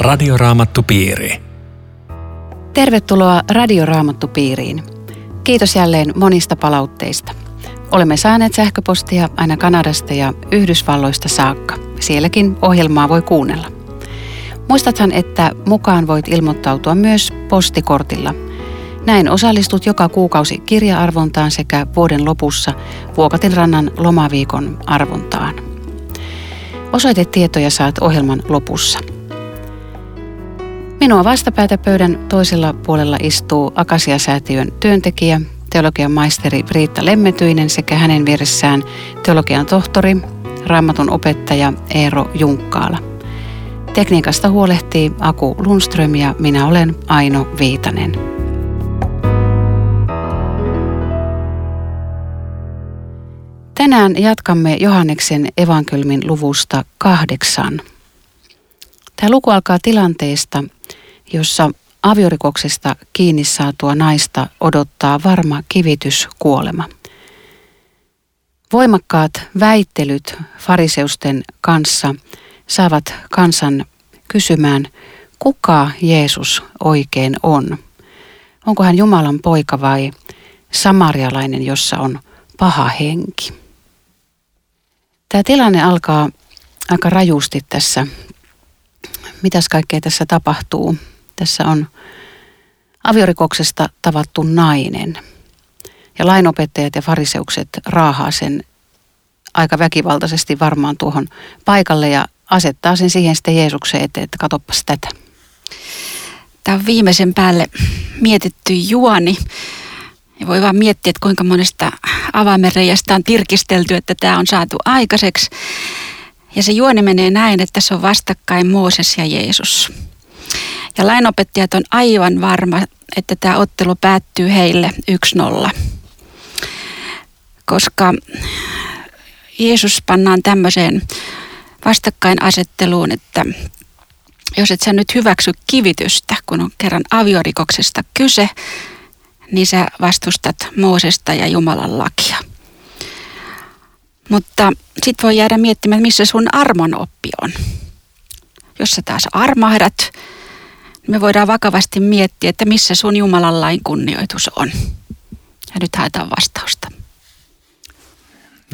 Radioraamattupiiri. Tervetuloa Radioraamattupiiriin. Kiitos jälleen monista palautteista. Olemme saaneet sähköpostia aina Kanadasta ja Yhdysvalloista saakka. Sielläkin ohjelmaa voi kuunnella. Muistathan, että mukaan voit ilmoittautua myös postikortilla. Näin osallistut joka kuukausi kirja-arvontaan sekä vuoden lopussa Vuokatin rannan lomaviikon arvontaan. Osoitetietoja saat ohjelman lopussa. Minua vastapäätä pöydän toisella puolella istuu Akasia-säätiön työntekijä, teologian maisteri Riitta Lemmetyinen sekä hänen vieressään teologian tohtori, raamatun opettaja Eero Junkkaala. Tekniikasta huolehtii Aku Lundström ja minä olen Aino Viitanen. Tänään jatkamme Johanneksen evankelmin luvusta kahdeksan. Tämä luku alkaa tilanteesta, jossa aviorikoksesta kiinni saatua naista odottaa varma kivityskuolema. Voimakkaat väittelyt fariseusten kanssa saavat kansan kysymään, kuka Jeesus oikein on. Onko hän Jumalan poika vai samarialainen, jossa on paha henki? Tämä tilanne alkaa aika rajusti tässä. Mitäs kaikkea tässä tapahtuu? Tässä on aviorikoksesta tavattu nainen. Ja lainopettajat ja fariseukset raahaa sen aika väkivaltaisesti varmaan tuohon paikalle ja asettaa sen siihen sitten Jeesuksen eteen, että katoppas tätä. Tämä on viimeisen päälle mietitty juoni. Ja voi vaan miettiä, että kuinka monesta avaimenreijästä on tirkistelty, että tämä on saatu aikaiseksi. Ja se juoni menee näin, että se on vastakkain Mooses ja Jeesus. Ja lainopettajat on aivan varma, että tämä ottelu päättyy heille 1-0. Koska Jeesus pannaan tämmöiseen vastakkainasetteluun, että jos et sä nyt hyväksy kivitystä, kun on kerran aviorikoksesta kyse, niin sä vastustat Moosesta ja Jumalan lakia. Mutta sit voi jäädä miettimään, missä sun armon oppi on. Jos sä taas armahdat, me voidaan vakavasti miettiä, että missä sun Jumalan lain kunnioitus on. Ja nyt haetaan vastausta.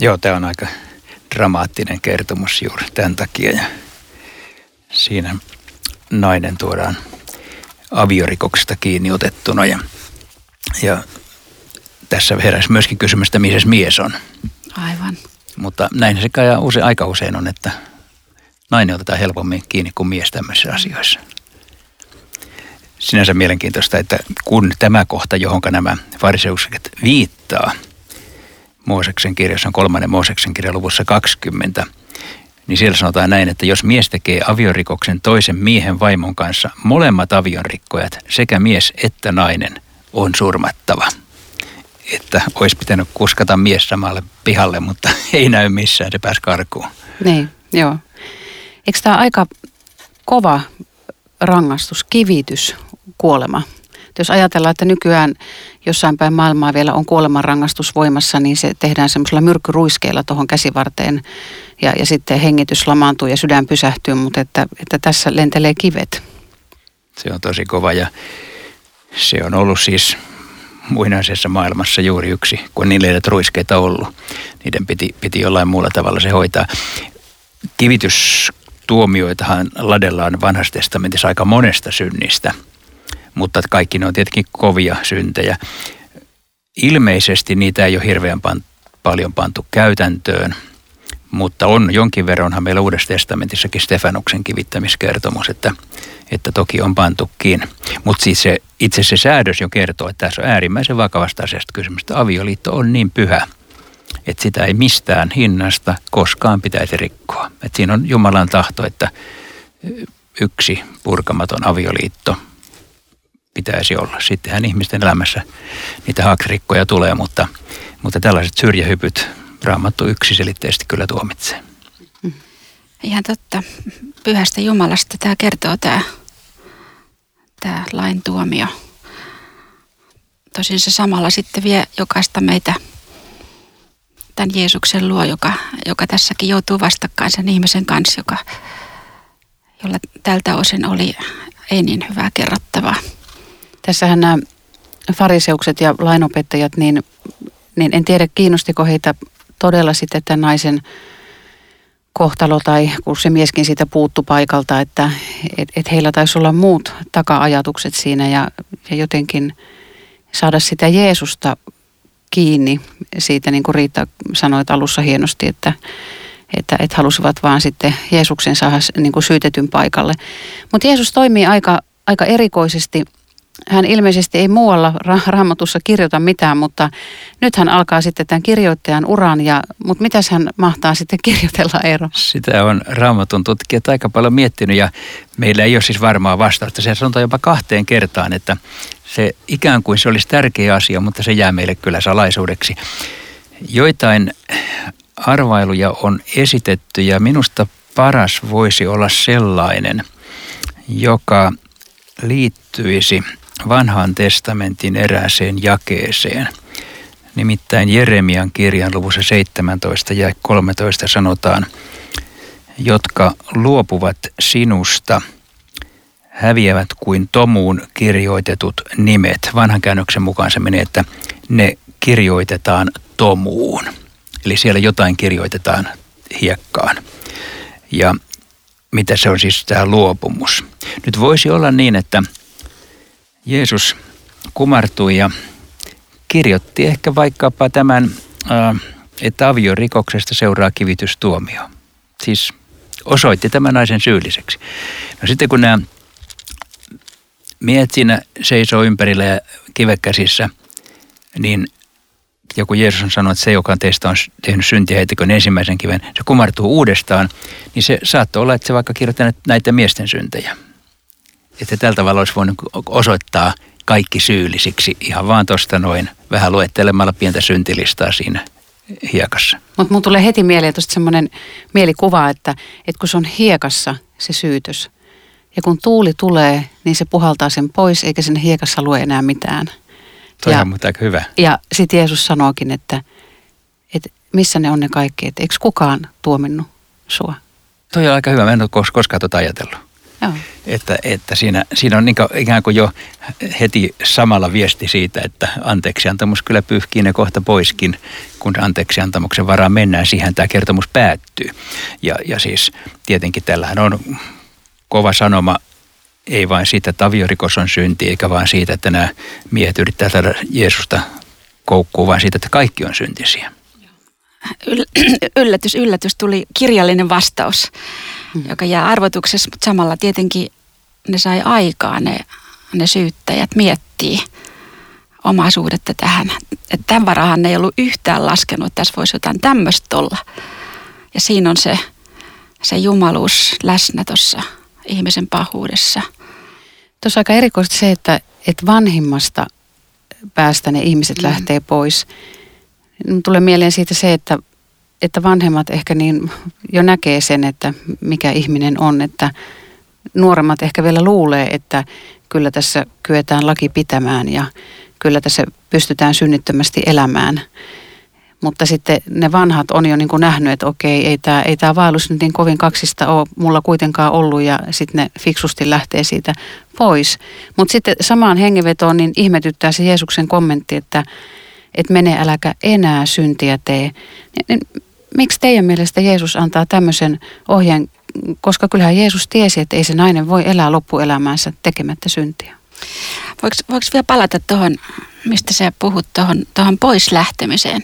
Joo, tämä on aika dramaattinen kertomus juuri tämän takia. Ja siinä nainen tuodaan aviorikoksesta kiinni otettuna ja, ja tässä heräsi myöskin kysymys, että missä mies on. Aivan. Mutta näin se kai use, aika usein on, että nainen otetaan helpommin kiinni kuin mies tämmöisissä asioissa. Sinänsä mielenkiintoista, että kun tämä kohta, johon nämä fariseukset viittaa, Mooseksen kirjassa on kolmannen Mooseksen kirja luvussa 20, niin siellä sanotaan näin, että jos mies tekee aviorikoksen toisen miehen vaimon kanssa, molemmat avionrikkojat, sekä mies että nainen, on surmattava. Että olisi pitänyt kuskata mies samalle pihalle, mutta ei näy missään, se pääsi karkuun. Niin, joo. Eikö tämä aika kova rangaistus, kivitys, kuolema? Jos ajatellaan, että nykyään jossain päin maailmaa vielä on kuolemanrangaistus voimassa, niin se tehdään semmoisella myrkkyruiskeilla tuohon käsivarteen ja, ja sitten hengitys lamaantuu ja sydän pysähtyy, mutta että, että tässä lentelee kivet. Se on tosi kova ja se on ollut siis muinaisessa maailmassa juuri yksi, kun niillä ei ole ruiskeita ollut. Niiden piti, piti jollain muulla tavalla se hoitaa. Kivitystuomioitahan ladellaan vanhassa testamentissa aika monesta synnistä – mutta kaikki ne on tietenkin kovia syntejä. Ilmeisesti niitä ei ole hirveän pan, paljon pantu käytäntöön, mutta on jonkin verranhan meillä Uudessa testamentissakin Stefanuksen kivittämiskertomus, että, että toki on pantukin. Mutta siis se, itse se säädös jo kertoo, että tässä on äärimmäisen vakavasta asiasta kysymys, että avioliitto on niin pyhä, että sitä ei mistään hinnasta koskaan pitäisi rikkoa. Et siinä on Jumalan tahto, että yksi purkamaton avioliitto pitäisi olla. Sittenhän ihmisten elämässä niitä haaksirikkoja tulee, mutta, mutta tällaiset syrjähypyt raamattu yksiselitteisesti kyllä tuomitsee. Ihan totta. Pyhästä Jumalasta tämä kertoo tämä, tämä lain tuomio. Tosin se samalla sitten vie jokaista meitä tämän Jeesuksen luo, joka, joka tässäkin joutuu vastakkain sen ihmisen kanssa, joka, jolla tältä osin oli ei niin hyvää kerrottavaa. Tässähän nämä fariseukset ja lainopettajat, niin, niin en tiedä kiinnostiko heitä todella sitten tämän naisen kohtalo tai kun se mieskin siitä puuttu paikalta, että et, et heillä taisi olla muut taka-ajatukset siinä ja, ja jotenkin saada sitä Jeesusta kiinni siitä, niin kuin Riitta sanoi alussa hienosti, että, että, että halusivat vaan sitten Jeesuksen saada niin kuin syytetyn paikalle. Mutta Jeesus toimii aika, aika erikoisesti – hän ilmeisesti ei muualla ra- raamatussa kirjoita mitään, mutta nyt hän alkaa sitten tämän kirjoittajan uran. Ja, mutta mitäs hän mahtaa sitten kirjoitella, Eero? Sitä on raamatun tutkijat aika paljon miettinyt ja meillä ei ole siis varmaa vastausta. Se sanotaan jopa kahteen kertaan, että se ikään kuin se olisi tärkeä asia, mutta se jää meille kyllä salaisuudeksi. Joitain arvailuja on esitetty ja minusta paras voisi olla sellainen, joka liittyisi vanhan testamentin erääseen jakeeseen. Nimittäin Jeremian kirjan luvussa 17 ja 13 sanotaan, jotka luopuvat sinusta, häviävät kuin tomuun kirjoitetut nimet. Vanhan käännöksen mukaan se menee, että ne kirjoitetaan tomuun. Eli siellä jotain kirjoitetaan hiekkaan. Ja mitä se on siis tämä luopumus. Nyt voisi olla niin, että Jeesus kumartui ja kirjoitti ehkä vaikkapa tämän, että aviorikoksesta seuraa kivitystuomio. Siis osoitti tämän naisen syylliseksi. No sitten kun nämä miehet siinä seisoo ympärillä ja kivekäsissä, niin joku Jeesus on sanonut, että se, joka teistä on tehnyt syntiä, heittäköön ensimmäisen kiven, se kumartuu uudestaan, niin se saattoi olla, että se vaikka kirjoittaa näitä miesten syntejä että tällä tavalla olisi voinut osoittaa kaikki syyllisiksi ihan vaan tuosta noin vähän luettelemalla pientä syntilistaa siinä hiekassa. Mutta mun tulee heti mieleen tuosta semmoinen mielikuva, että, että kun se on hiekassa se syytös ja kun tuuli tulee, niin se puhaltaa sen pois eikä sen hiekassa lue enää mitään. Toi ja, on aika hyvä. Ja sitten Jeesus sanookin, että, että missä ne on ne kaikki, että eikö kukaan tuominnut sua? Toi on aika hyvä, mä en ole koskaan tuota ajatellut. Joo. Että, että siinä, siinä on niin ikään kuin jo heti samalla viesti siitä, että anteeksiantamus kyllä pyyhkii ne kohta poiskin, kun anteeksiantamuksen varaan mennään. Siihen tämä kertomus päättyy. Ja, ja siis tietenkin tällähän on kova sanoma ei vain siitä, että aviorikos on synti, eikä vain siitä, että nämä miehet yrittävät saada Jeesusta koukkuun, vaan siitä, että kaikki on syntisiä. Yllätys, yllätys, tuli kirjallinen vastaus mm. joka jää arvotuksessa, mutta samalla tietenkin ne sai aikaa, ne, ne syyttäjät miettii omaa suhdetta tähän. Että tämän varahan ei ollut yhtään laskenut, että tässä voisi jotain tämmöistä olla. Ja siinä on se, se jumaluus läsnä tuossa ihmisen pahuudessa. Tuossa aika erikoisesti se, että, että vanhimmasta päästä ne ihmiset mm. lähtee pois. Tulee mieleen siitä se, että että vanhemmat ehkä niin jo näkee sen, että mikä ihminen on, että nuoremmat ehkä vielä luulee, että kyllä tässä kyetään laki pitämään ja kyllä tässä pystytään synnittömästi elämään. Mutta sitten ne vanhat on jo niin kuin nähnyt, että okei, ei tämä ei tää vaellus nyt niin kovin kaksista ole mulla kuitenkaan ollut ja sitten ne fiksusti lähtee siitä pois. Mutta sitten samaan hengenvetoon niin ihmetyttää se Jeesuksen kommentti, että, että mene äläkä enää syntiä tee. Niin miksi teidän mielestä Jeesus antaa tämmöisen ohjeen, koska kyllähän Jeesus tiesi, että ei se nainen voi elää loppuelämäänsä tekemättä syntiä. Voiko, voiko vielä palata tuohon, mistä sä puhut, tuohon, tuohon pois lähtemiseen?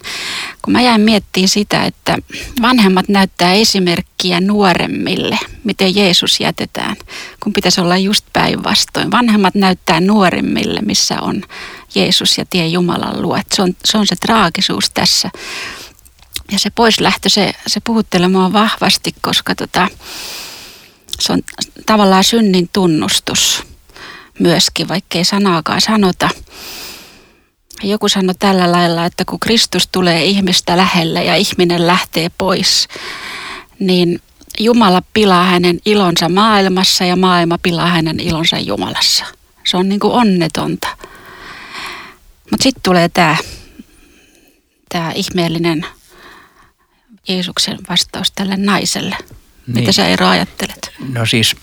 Kun mä jäin miettimään sitä, että vanhemmat näyttää esimerkkiä nuoremmille, miten Jeesus jätetään, kun pitäisi olla just päinvastoin. Vanhemmat näyttää nuoremmille, missä on Jeesus ja tie Jumalan luo. Se on, se on se traagisuus tässä. Ja se poislähtö, se, se puhuttelee mua vahvasti, koska tota, se on tavallaan synnin tunnustus myöskin, vaikkei sanaakaan sanota. Joku sanoi tällä lailla, että kun Kristus tulee ihmistä lähelle ja ihminen lähtee pois, niin Jumala pilaa hänen ilonsa maailmassa ja maailma pilaa hänen ilonsa Jumalassa. Se on niin kuin onnetonta. Mutta sitten tulee tämä tää ihmeellinen Jeesuksen vastaus tälle naiselle? Niin. Mitä sä Eero ajattelet? No siis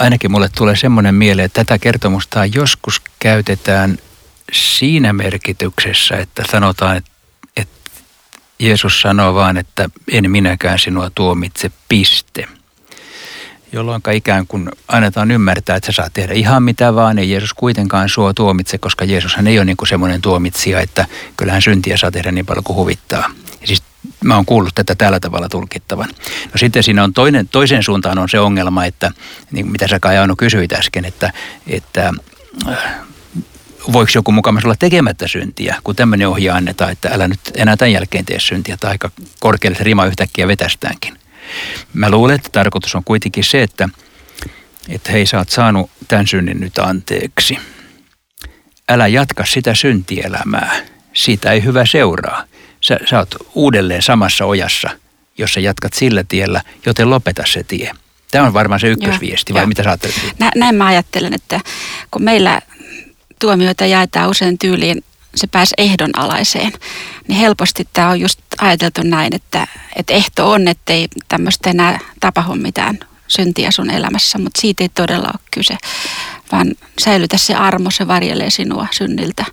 ainakin mulle tulee semmoinen mieleen, että tätä kertomusta joskus käytetään siinä merkityksessä, että sanotaan, että, että Jeesus sanoo vaan, että en minäkään sinua tuomitse, piste. Jolloin ikään kuin annetaan ymmärtää, että sä saat tehdä ihan mitä vaan, ei Jeesus kuitenkaan sua tuomitse, koska Jeesushan ei ole niin semmoinen tuomitsija, että kyllähän syntiä saa tehdä niin paljon kuin huvittaa. Ja siis mä oon kuullut tätä tällä tavalla tulkittavan. No sitten siinä on toinen, toisen suuntaan on se ongelma, että niin mitä sä Kai Aino kysyit äsken, että, että äh, voiko joku mukamassa olla tekemättä syntiä, kun tämmöinen ohje annetaan, että älä nyt enää tämän jälkeen tee syntiä, tai aika korkealle rima yhtäkkiä vetästäänkin. Mä luulen, että tarkoitus on kuitenkin se, että, että hei sä oot saanut tämän synnin nyt anteeksi. Älä jatka sitä syntielämää. Siitä ei hyvä seuraa sä, sä oot uudelleen samassa ojassa, jos sä jatkat sillä tiellä, joten lopeta se tie. Tämä on varmaan se ykkösviesti, vai joo. mitä sä ajattelet? Nä, näin mä ajattelen, että kun meillä tuomioita jaetaan usein tyyliin, se pääsi ehdonalaiseen, niin helposti tämä on just ajateltu näin, että, että ehto on, ettei tämmöistä enää tapahdu mitään syntiä sun elämässä, mutta siitä ei todella ole kyse, vaan säilytä se armo, se varjelee sinua synniltä.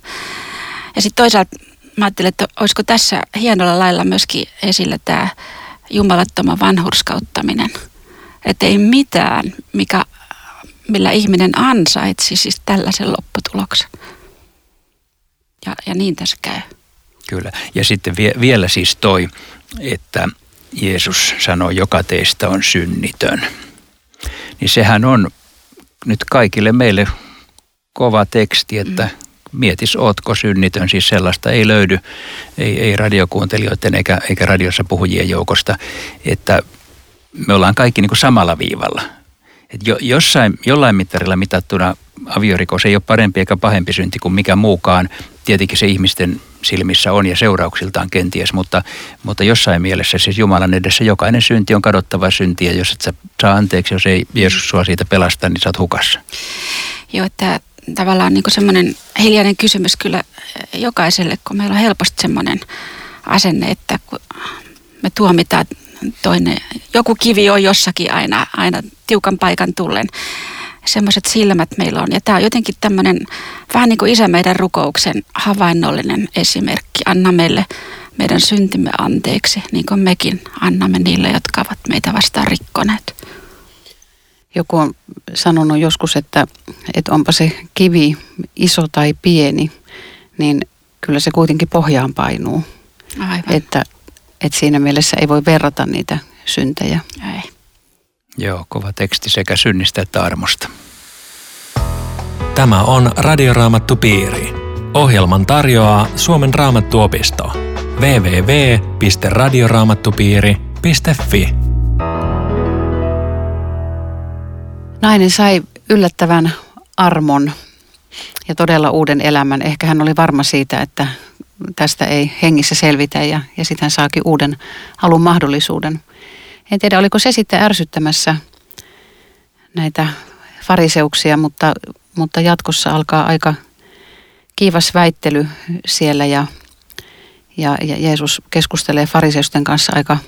Ja sitten toisaalta mä ajattelin, että olisiko tässä hienolla lailla myöskin esillä tämä jumalattoman vanhurskauttaminen. Että ei mitään, mikä, millä ihminen ansaitsi siis tällaisen lopputuloksen. Ja, ja niin tässä käy. Kyllä. Ja sitten vie, vielä siis toi, että Jeesus sanoo, joka teistä on synnitön. Niin sehän on nyt kaikille meille kova teksti, että mm mietis, ootko synnitön, siis sellaista ei löydy, ei, ei radiokuuntelijoiden eikä, eikä radiossa puhujien joukosta, että me ollaan kaikki niin kuin samalla viivalla. Et jo, jossain, jollain mittarilla mitattuna aviorikos ei ole parempi eikä pahempi synti kuin mikä muukaan. Tietenkin se ihmisten silmissä on ja seurauksiltaan kenties, mutta, mutta jossain mielessä siis Jumalan edessä jokainen synti on kadottava synti ja jos et sä saa anteeksi, jos ei Jeesus sua siitä pelasta, niin sä oot hukassa. Joo, tämä tavallaan niin semmoinen hiljainen kysymys kyllä jokaiselle, kun meillä on helposti semmoinen asenne, että kun me tuomitaan toinen, joku kivi on jossakin aina, aina tiukan paikan tullen. Semmoiset silmät meillä on. Ja tämä on jotenkin tämmöinen vähän niin kuin isä meidän rukouksen havainnollinen esimerkki. Anna meille meidän syntimme anteeksi, niin kuin mekin annamme niille, jotka ovat meitä vastaan rikkoneet. Joku on sanonut joskus, että, että onpa se kivi iso tai pieni, niin kyllä se kuitenkin pohjaan painuu. Aivan. Että, että siinä mielessä ei voi verrata niitä syntejä. Ei. Joo, kova teksti sekä synnistä että armosta. Tämä on Radioraamattu Piiri. Ohjelman tarjoaa Suomen raamattuopisto. www.radioraamattupiiri.fi Nainen sai yllättävän armon ja todella uuden elämän. Ehkä hän oli varma siitä, että tästä ei hengissä selvitä ja, ja sitten hän saakin uuden alun mahdollisuuden. En tiedä, oliko se sitten ärsyttämässä näitä fariseuksia, mutta, mutta jatkossa alkaa aika kiivas väittely siellä ja, ja, ja Jeesus keskustelee fariseusten kanssa aika,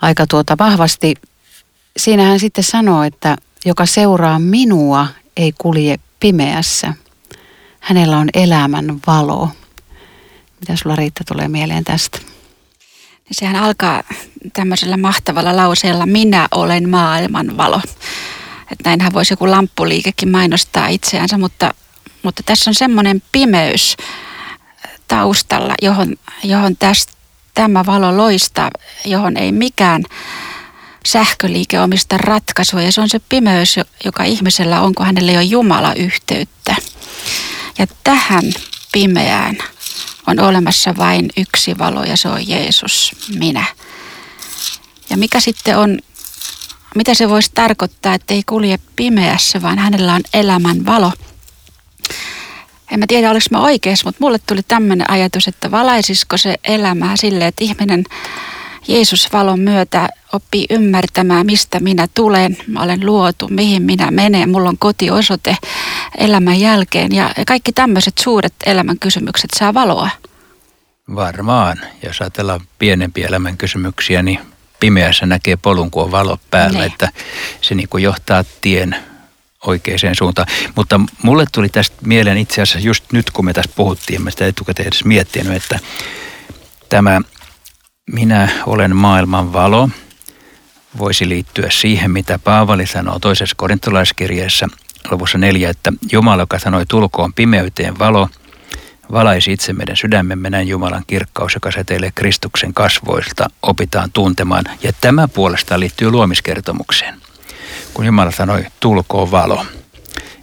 aika tuota vahvasti siinä hän sitten sanoo, että joka seuraa minua, ei kulje pimeässä. Hänellä on elämän valo. Mitä sulla Riitta tulee mieleen tästä? Niin sehän alkaa tämmöisellä mahtavalla lauseella, minä olen maailman valo. Että näinhän voisi joku lamppuliikekin mainostaa itseänsä, mutta, mutta tässä on semmoinen pimeys taustalla, johon, johon tästä, tämä valo loistaa, johon ei mikään sähköliike omista ratkaisua ja se on se pimeys, joka ihmisellä on, kun hänellä ei ole Jumala yhteyttä. Ja tähän pimeään on olemassa vain yksi valo ja se on Jeesus, minä. Ja mikä sitten on, mitä se voisi tarkoittaa, että ei kulje pimeässä, vaan hänellä on elämän valo. En mä tiedä, oliko mä oikeassa, mutta mulle tuli tämmöinen ajatus, että valaisisiko se elämää sille, että ihminen Jeesus valon myötä oppii ymmärtämään, mistä minä tulen. Mä olen luotu, mihin minä menen. Mulla on kotiosoite elämän jälkeen. Ja kaikki tämmöiset suuret elämän kysymykset saa valoa. Varmaan. Jos ajatellaan pienempiä elämän kysymyksiä, niin pimeässä näkee polun, kun on valo päällä, Ne. että se niin kuin johtaa tien oikeaan suuntaan. Mutta mulle tuli tästä mieleen itse asiassa just nyt, kun me tässä puhuttiin, mä sitä etukäteen edes miettinyt, että tämä minä olen maailman valo voisi liittyä siihen, mitä Paavali sanoo toisessa korintolaiskirjeessä luvussa neljä, että Jumala, joka sanoi tulkoon pimeyteen valo, valaisi itse meidän sydämemme näin Jumalan kirkkaus, joka säteilee Kristuksen kasvoista, opitaan tuntemaan. Ja tämä puolestaan liittyy luomiskertomukseen. Kun Jumala sanoi, tulkoon valo.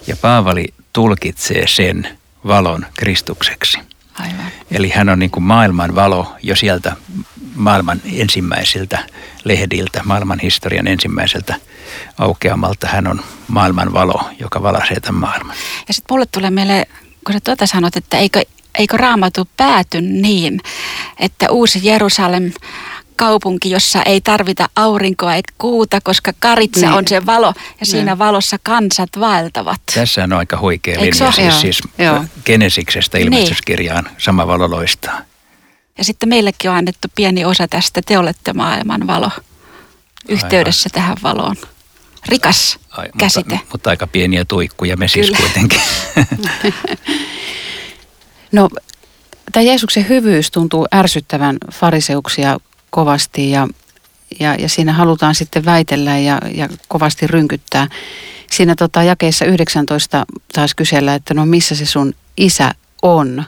Ja Paavali tulkitsee sen valon Kristukseksi. Aivan. Eli hän on niin kuin maailman valo jo sieltä maailman ensimmäisiltä lehdiltä, maailman historian ensimmäiseltä aukeamalta. Hän on maailman valo, joka valaisee tämän maailman. Ja sitten mulle tulee mieleen, kun sä tuota sanot, että eikö, eikö raamatu pääty niin, että uusi Jerusalem kaupunki, jossa ei tarvita aurinkoa eikä kuuta, koska karitsa Niin. on se valo ja siinä Niin. valossa kansat vaeltavat. Tässä on aika huikea linja, siis, Joo, siis joo. Genesiksestä ilmestyskirjaan sama valo loistaa. Ja sitten meillekin on annettu pieni osa tästä, te olette maailman valo yhteydessä tähän valoon. Rikas Ai, käsite. Mutta, mutta aika pieniä tuikkuja me siis Kyllä. kuitenkin. No, tämä Jeesuksen hyvyys tuntuu ärsyttävän fariseuksia kovasti ja, ja, ja siinä halutaan sitten väitellä ja, ja kovasti rynkyttää. Siinä tota, jakeessa 19 taas kysellä, että no missä se sun isä on.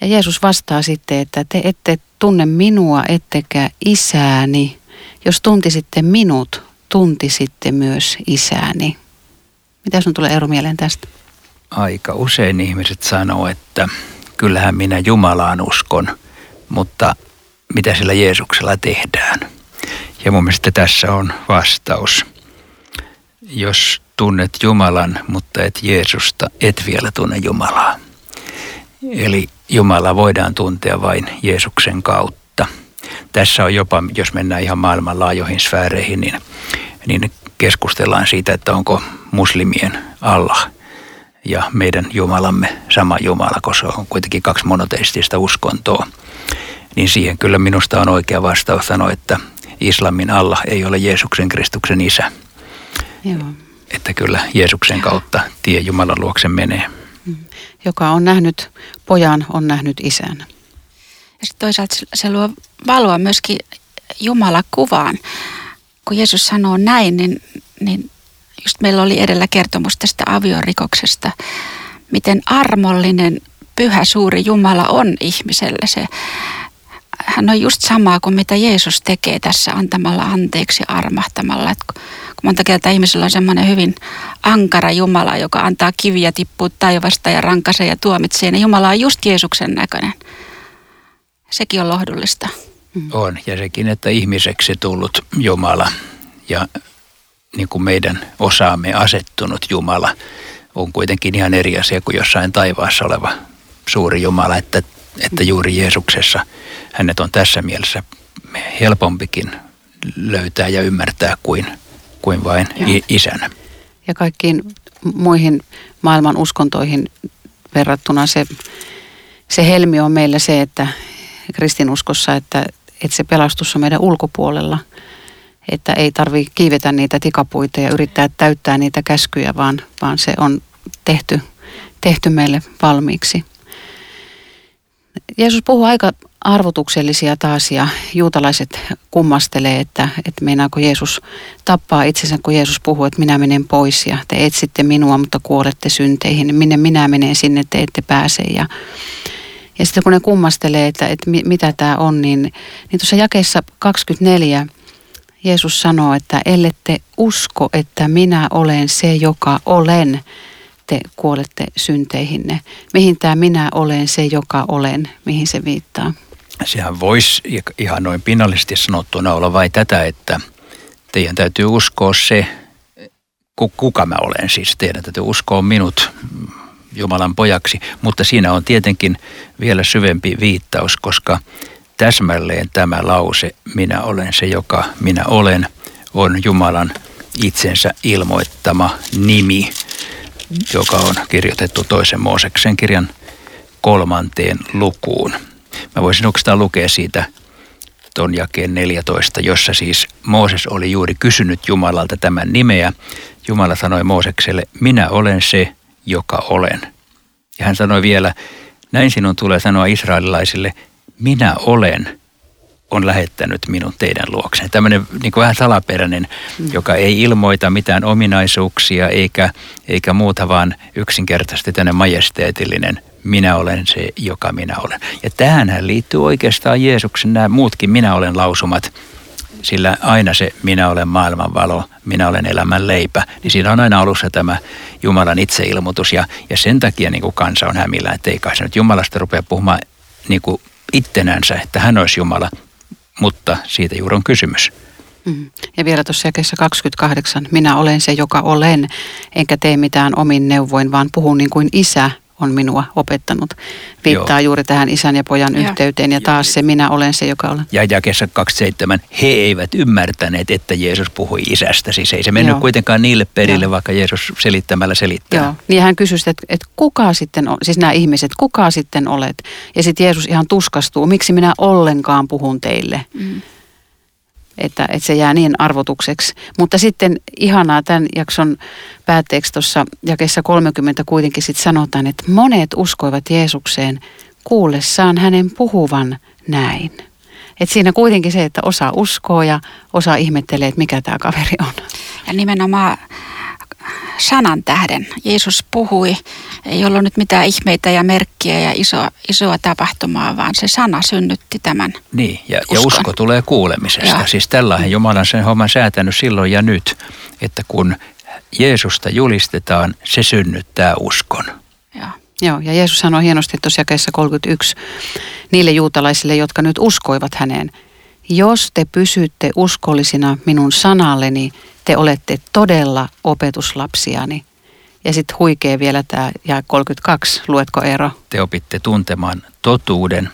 Ja Jeesus vastaa sitten, että te ette tunne minua ettekä isääni. Jos tuntisitte minut, tuntisitte myös isääni. Mitä sun tulee Eero mieleen tästä? Aika usein ihmiset sanoo, että kyllähän minä Jumalaan uskon, mutta mitä sillä Jeesuksella tehdään? Ja mun mielestä tässä on vastaus. Jos tunnet Jumalan, mutta et Jeesusta, et vielä tunne Jumalaa. Eli Jumala voidaan tuntea vain Jeesuksen kautta. Tässä on jopa, jos mennään ihan maailmanlaajoihin sfääreihin, niin, niin keskustellaan siitä, että onko muslimien Allah ja meidän Jumalamme sama Jumala, koska on kuitenkin kaksi monoteistista uskontoa. Niin siihen kyllä minusta on oikea vastaus sanoa, että islamin Allah ei ole Jeesuksen Kristuksen isä. Joo. Että kyllä Jeesuksen kautta tie Jumalan luokse menee. Joka on nähnyt pojan, on nähnyt isän. Ja sitten toisaalta se- se luo valoa myöskin Jumala-kuvaan. Kun Jeesus sanoo näin, niin, niin just meillä oli edellä kertomus tästä aviorikoksesta, miten armollinen, pyhä, suuri Jumala on ihmiselle. Se, hän on just samaa kuin mitä Jeesus tekee tässä antamalla anteeksi armahtamalla. Et kun monta kertaa ihmisellä on semmoinen hyvin ankara Jumala, joka antaa kiviä tippua taivasta ja rankaisee ja tuomitsee, niin Jumala on just Jeesuksen näköinen. Sekin on lohdullista. On, ja sekin, että ihmiseksi tullut Jumala ja niin kuin meidän osaamme asettunut Jumala on kuitenkin ihan eri asia kuin jossain taivaassa oleva suuri Jumala, että, että juuri Jeesuksessa hänet on tässä mielessä helpompikin löytää ja ymmärtää kuin, kuin vain Joo. isänä. Ja kaikkiin muihin maailman uskontoihin verrattuna se, se helmi on meillä se, että kristinuskossa, että, että se pelastus on meidän ulkopuolella. Että ei tarvi kiivetä niitä tikapuita ja yrittää täyttää niitä käskyjä, vaan, vaan se on tehty, tehty meille valmiiksi. Jeesus puhuu aika arvotuksellisia taas ja juutalaiset kummastelee, että, että meinaako Jeesus tappaa itsensä, kun Jeesus puhuu, että minä menen pois ja te etsitte minua, mutta kuolette synteihin. Minne minä menen sinne, te ette pääse. Ja, ja sitten kun ne kummastelee, että, että mi- mitä tämä on, niin, niin tuossa jakeessa 24 Jeesus sanoo, että ellette usko, että minä olen se, joka olen, te kuolette synteihinne. Mihin tämä minä olen se, joka olen, mihin se viittaa? Sehän voisi ihan noin pinnallisesti sanottuna olla vai tätä, että teidän täytyy uskoa se, ku- kuka mä olen. Siis teidän täytyy uskoa minut mm, Jumalan pojaksi. Mutta siinä on tietenkin vielä syvempi viittaus, koska täsmälleen tämä lause, minä olen se, joka minä olen, on Jumalan itsensä ilmoittama nimi, joka on kirjoitettu toisen Mooseksen kirjan kolmanteen lukuun. Mä voisin oikeastaan lukea siitä ton jakeen 14, jossa siis Mooses oli juuri kysynyt Jumalalta tämän nimeä. Jumala sanoi Moosekselle, minä olen se, joka olen. Ja hän sanoi vielä, näin sinun tulee sanoa israelilaisille, minä olen on lähettänyt minun teidän luokseen. Tämmöinen niin kuin vähän salaperäinen, mm. joka ei ilmoita mitään ominaisuuksia eikä, eikä muuta, vaan yksinkertaisesti tänne majesteetillinen minä olen se, joka minä olen. Ja tähän liittyy oikeastaan Jeesuksen nämä muutkin minä olen lausumat, sillä aina se minä olen maailman valo, minä olen elämän leipä, niin siinä on aina alussa tämä Jumalan itseilmoitus ja, ja sen takia niin kuin kansa on hämillä, että ei kai se nyt Jumalasta rupea puhumaan niin kuin ittenänsä, että hän olisi Jumala, mutta siitä juuri on kysymys. Mm. Ja vielä tuossa jakeessa 28, minä olen se, joka olen, enkä tee mitään omin neuvoin, vaan puhun niin kuin isä on minua opettanut. Viittaa Joo. juuri tähän isän ja pojan ja. yhteyteen ja taas se minä olen se, joka olen. Ja jakeessa 27, he eivät ymmärtäneet, että Jeesus puhui isästä. Siis ei se mennyt Joo. kuitenkaan niille perille, Joo. vaikka Jeesus selittämällä selittää. Joo. Niin hän kysyi, että, että kuka sitten on, siis nämä ihmiset, kuka sitten olet? Ja sitten Jeesus ihan tuskastuu, miksi minä ollenkaan puhun teille? Mm että, että se jää niin arvotukseksi. Mutta sitten ihanaa tämän jakson päätteeksi tuossa jakeessa 30 kuitenkin sitten sanotaan, että monet uskoivat Jeesukseen kuullessaan hänen puhuvan näin. Et siinä kuitenkin se, että osa uskoo ja osa ihmettelee, että mikä tämä kaveri on. Ja nimenomaan sanan tähden. Jeesus puhui, ei ollut nyt mitään ihmeitä ja merkkiä ja isoa, isoa tapahtumaa, vaan se sana synnytti tämän Niin, ja, ja usko tulee kuulemisesta. Ja. Siis tällainen Jumala on sen homman säätänyt silloin ja nyt, että kun Jeesusta julistetaan, se synnyttää uskon. Ja. Joo, ja Jeesus sanoi hienosti tuossa jakeessa 31 niille juutalaisille, jotka nyt uskoivat häneen. Jos te pysytte uskollisina minun sanalleni, te olette todella opetuslapsiani. Ja sitten huikee vielä tämä ja 32, luetko ero? Te opitte tuntemaan totuuden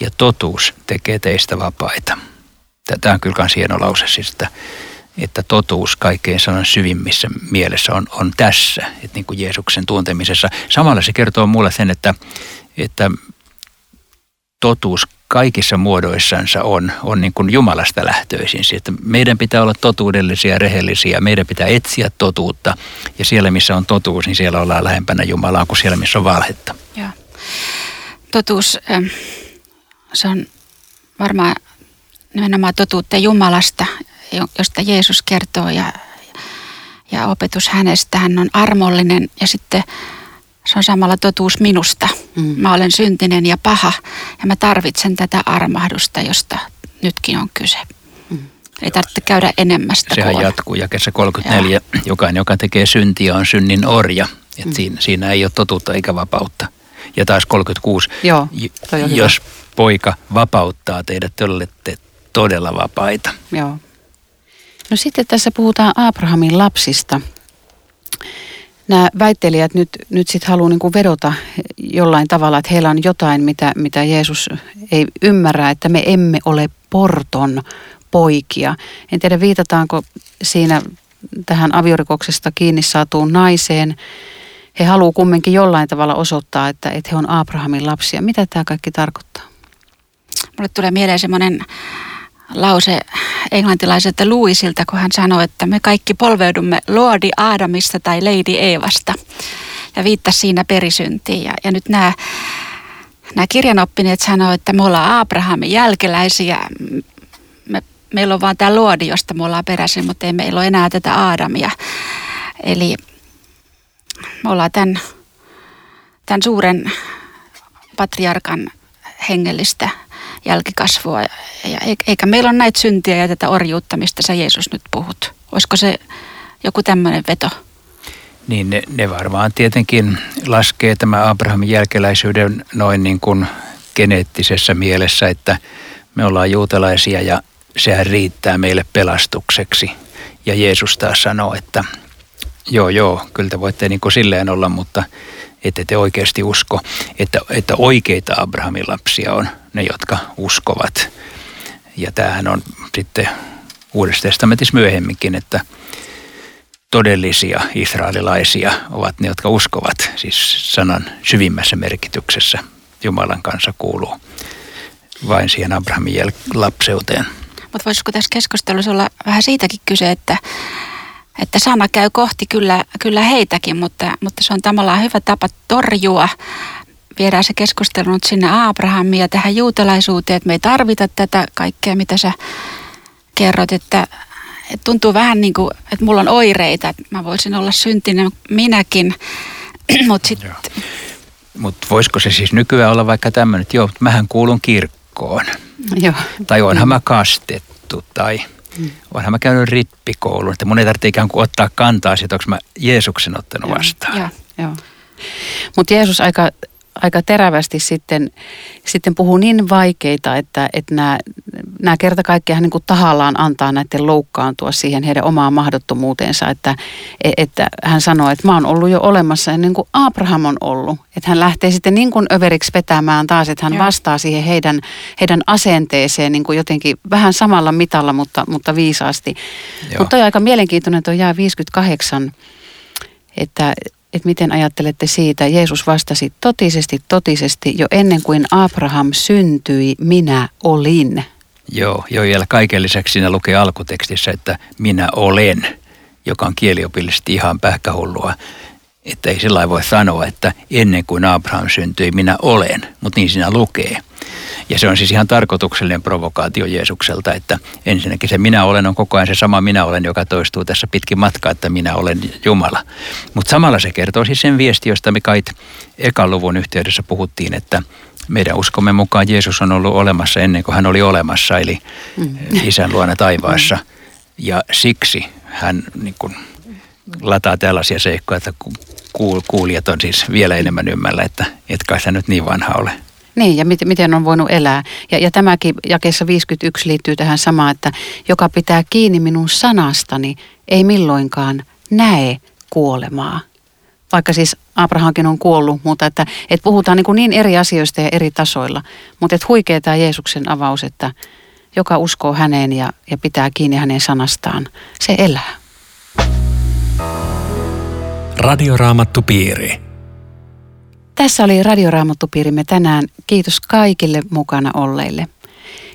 ja totuus tekee teistä vapaita. Tämä on kyllä myös hieno lause, siis että, että totuus kaikkein sanan syvimmissä mielessä on, on tässä, että niin kuin Jeesuksen tuntemisessa. Samalla se kertoo mulle sen, että, että totuus kaikissa muodoissansa on, on niin kuin Jumalasta lähtöisin. Että meidän pitää olla totuudellisia, rehellisiä, meidän pitää etsiä totuutta ja siellä missä on totuus, niin siellä ollaan lähempänä Jumalaa kuin siellä missä on valhetta. Joo. Totuus, ähm, se on varmaan nimenomaan totuutta Jumalasta, josta Jeesus kertoo ja, ja opetus hänestä. Hän on armollinen ja sitten se on samalla totuus minusta. Mm. Mä olen syntinen ja paha ja mä tarvitsen tätä armahdusta, josta nytkin on kyse. Mm. Ei tarvitse käydä enemmästä. Sehän kuolla. jatkuu jakessa 34. Ja. Jokainen, joka tekee syntiä, on synnin orja. Et mm. siinä, siinä ei ole totuutta eikä vapautta. Ja taas 36. Joo, jos hyvä. poika vapauttaa teidät, te olette todella vapaita. Joo. No sitten tässä puhutaan Abrahamin lapsista nämä väittelijät nyt, nyt sitten haluaa niin kuin vedota jollain tavalla, että heillä on jotain, mitä, mitä Jeesus ei ymmärrä, että me emme ole porton poikia. En tiedä, viitataanko siinä tähän aviorikoksesta kiinni saatuun naiseen. He haluaa kumminkin jollain tavalla osoittaa, että, että he on Abrahamin lapsia. Mitä tämä kaikki tarkoittaa? Mulle tulee mieleen semmoinen lause englantilaiselta Louisilta, kun hän sanoi, että me kaikki polveudumme Lordi Aadamista tai Lady Eevasta. Ja viittasi siinä perisyntiin. Ja, ja nyt nämä, nämä kirjanoppineet sanoivat, että me ollaan Abrahamin jälkeläisiä. Me, meillä on vaan tämä Lordi, josta me ollaan peräisin, mutta ei meillä ole enää tätä Aadamia. Eli me ollaan tämän, tämän suuren patriarkan hengellistä jälkikasvua. Ja eikä meillä ole näitä syntiä ja tätä orjuutta, mistä sä Jeesus nyt puhut. Olisiko se joku tämmöinen veto? Niin ne, ne varmaan tietenkin laskee tämä Abrahamin jälkeläisyyden noin niin kuin geneettisessä mielessä, että me ollaan juutalaisia ja sehän riittää meille pelastukseksi. Ja Jeesus taas sanoo, että joo joo, kyllä te voitte niin kuin silleen olla, mutta ette te oikeasti usko, että, että oikeita Abrahamin lapsia on ne, jotka uskovat. Ja tämähän on sitten Uudessa testamentissa myöhemminkin, että todellisia israelilaisia ovat ne, jotka uskovat, siis sanan syvimmässä merkityksessä Jumalan kanssa kuuluu vain siihen Abrahamin lapseuteen. Mutta voisiko tässä keskustelussa olla vähän siitäkin kyse, että, että sana käy kohti kyllä, kyllä heitäkin, mutta, mutta se on tavallaan hyvä tapa torjua viedään se keskustelu nyt sinne Abrahamiin ja tähän juutalaisuuteen, että me ei tarvita tätä kaikkea, mitä sä kerrot, että, että tuntuu vähän niin kuin, että mulla on oireita, että mä voisin olla syntinen minäkin, mutta sitten... Mutta voisiko se siis nykyään olla vaikka tämmöinen, että joo, mähän kuulun kirkkoon. Joo. Tai onhan mä kastettu tai mm. onhan mä käynyt rippikoulun. Että mun ei tarvitse ikään kuin ottaa kantaa siitä, onko mä Jeesuksen ottanut vastaan. Joo, joo. Mutta Jeesus aika aika terävästi sitten, sitten puhuu niin vaikeita, että, että nämä, nämä kerta kaikkiaan niin kuin tahallaan antaa näiden loukkaantua siihen heidän omaan mahdottomuuteensa, että, että hän sanoo, että mä oon ollut jo olemassa ennen kuin Abraham on ollut. Että hän lähtee sitten niin kuin överiksi vetämään taas, että hän Joo. vastaa siihen heidän, heidän asenteeseen niin kuin jotenkin vähän samalla mitalla, mutta, mutta viisaasti. Mutta on aika mielenkiintoinen tuo jää 58, että että miten ajattelette siitä. Jeesus vastasi totisesti, totisesti jo ennen kuin Abraham syntyi, minä olin. Joo, jo vielä kaiken lisäksi siinä lukee alkutekstissä, että minä olen, joka on kieliopillisesti ihan pähkähullua. Että ei sillä voi sanoa, että ennen kuin Abraham syntyi, minä olen, mutta niin siinä lukee. Ja se on siis ihan tarkoituksellinen provokaatio Jeesukselta, että ensinnäkin se minä olen on koko ajan se sama minä olen, joka toistuu tässä pitkin matkaa, että minä olen Jumala. Mutta samalla se kertoo siis sen viesti, josta me kai ekan luvun yhteydessä puhuttiin, että meidän uskomme mukaan Jeesus on ollut olemassa ennen kuin hän oli olemassa, eli mm. isän luona taivaassa. Ja siksi hän niin kuin, lataa tällaisia seikkoja, että kuulijat on siis vielä enemmän ymmällä, että et kai sä nyt niin vanha ole. Niin, ja miten, miten on voinut elää. Ja, ja tämäkin jakeessa 51 liittyy tähän samaan, että joka pitää kiinni minun sanastani, ei milloinkaan näe kuolemaa. Vaikka siis Abrahamkin on kuollut, mutta että, että puhutaan niin, kuin niin eri asioista ja eri tasoilla. Mutta että huikea tämä Jeesuksen avaus, että joka uskoo häneen ja, ja pitää kiinni hänen sanastaan, se elää. Radioraamattu piiri. Tässä oli Radioraamattupiirimme tänään. Kiitos kaikille mukana olleille.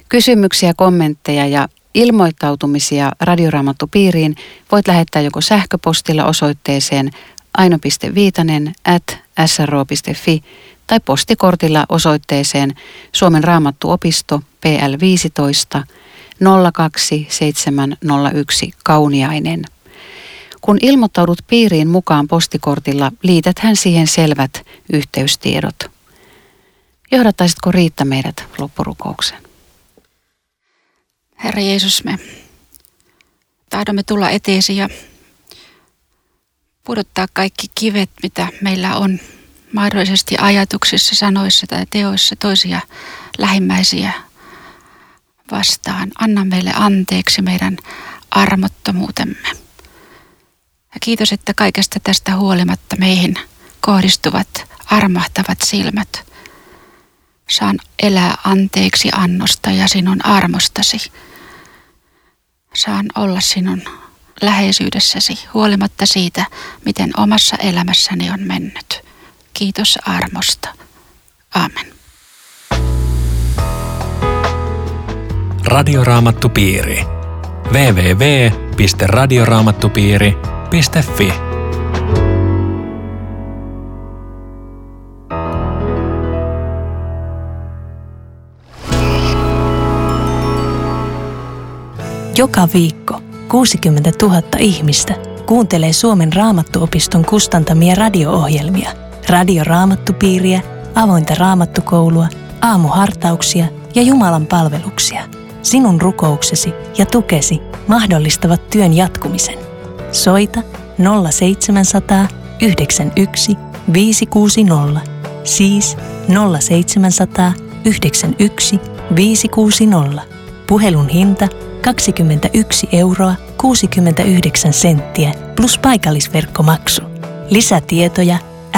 Kysymyksiä, kommentteja ja ilmoittautumisia Radioraamattupiiriin voit lähettää joko sähköpostilla osoitteeseen aino.viitanen at sro.fi tai postikortilla osoitteeseen Suomen Raamattuopisto PL 15 02701 Kauniainen – kun ilmoittaudut piiriin mukaan postikortilla, liität hän siihen selvät yhteystiedot. Johdattaisitko Riitta meidät loppurukoukseen? Herra Jeesus, me tahdomme tulla eteesi ja pudottaa kaikki kivet, mitä meillä on mahdollisesti ajatuksissa, sanoissa tai teoissa toisia lähimmäisiä vastaan. Anna meille anteeksi meidän armottomuutemme. Ja kiitos, että kaikesta tästä huolimatta meihin kohdistuvat armahtavat silmät. Saan elää anteeksi annosta ja sinun armostasi. Saan olla sinun läheisyydessäsi huolimatta siitä, miten omassa elämässäni on mennyt. Kiitos armosta. Amen. Radioraamattupiiri. www.radioraamattupiiri.com yle.fi. Joka viikko 60 000 ihmistä kuuntelee Suomen raamattuopiston kustantamia radio-ohjelmia, radioraamattupiiriä, avointa raamattukoulua, aamuhartauksia ja Jumalan palveluksia. Sinun rukouksesi ja tukesi mahdollistavat työn jatkumisen. Soita 0700 91 560, siis 0700 91 560. Puhelun hinta 21 euroa 69 senttiä plus paikallisverkkomaksu. Lisätietoja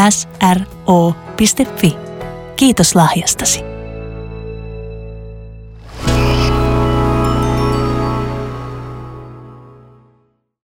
sro.fi. Kiitos lahjastasi.